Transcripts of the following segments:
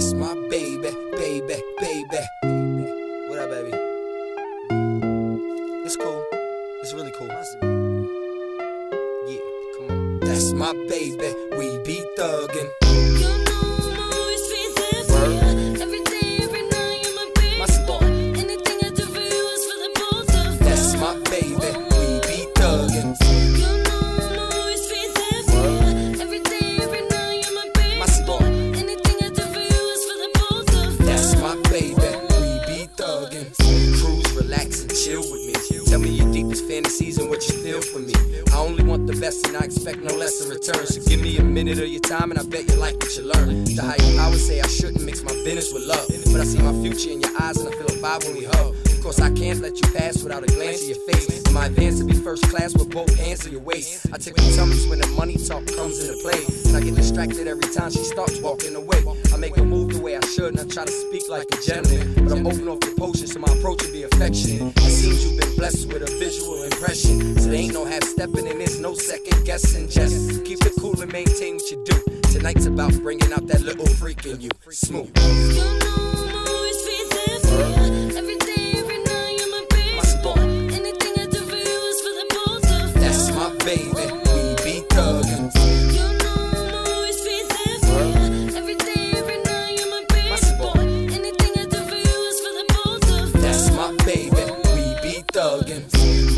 That's my baby, baby, baby. What up, baby? It's cool. It's really cool. Yeah, come on. That's my baby. We be thuggin'. Fantasies and what you feel for me. I only want the best and I expect no less in return. So give me a minute of your time and I bet you like what you learn. The higher power say I shouldn't mix my business with love. But I see my future in your eyes and I feel a vibe when we hug. Of course, I can't let you pass without a glance of your face. In my advance to be first class with both hands to your waist. I take the tumbles when the money talk comes into play. And I get distracted every time she starts walking away. I make her move the way I should and I try to speak like a gentleman. But I'm open off the potion, so my approach will be affectionate. It seems you've been blessed with a visual impression. So there ain't no half stepping and there's no second guessing. Just keep it cool and maintain what you do. Tonight's about bringing out that little freak in you. Smooth.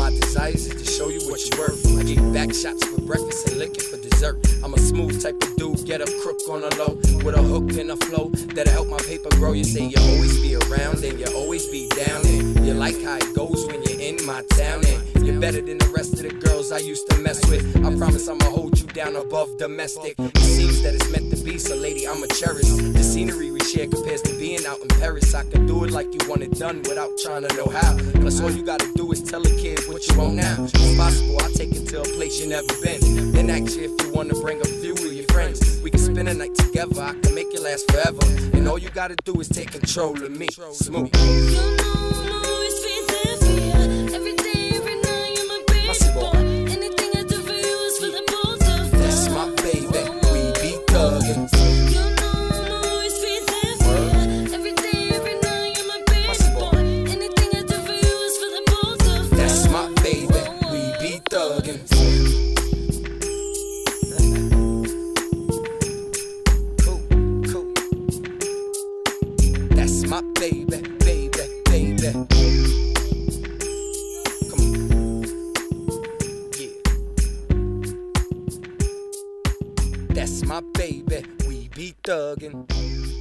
My desires is to show you what you're worth. I get back shots for breakfast and liquor for dessert. I'm a smooth type of dude, get up crook on the low with a hook and a flow that'll help my paper grow. You say you always be around and you always be down and you like how it goes when you're in my town better than the rest of the girls I used to mess with. I promise I'ma hold you down above domestic. It seems that it's meant to be, so lady I'ma cherish the scenery we share compares to being out in Paris. I can do it like you want it done without trying to know how. Plus all you gotta do is tell a kid what you want now. It's possible I'll take it to a place you never been. Then ask you if you wanna bring a few of your friends. We can spend a night together. I can make it last forever. And all you gotta do is take control of me. Smooth. Thuggin'. my baby, baby, baby. Come on. Yeah. That's my baby. We be thuggin'.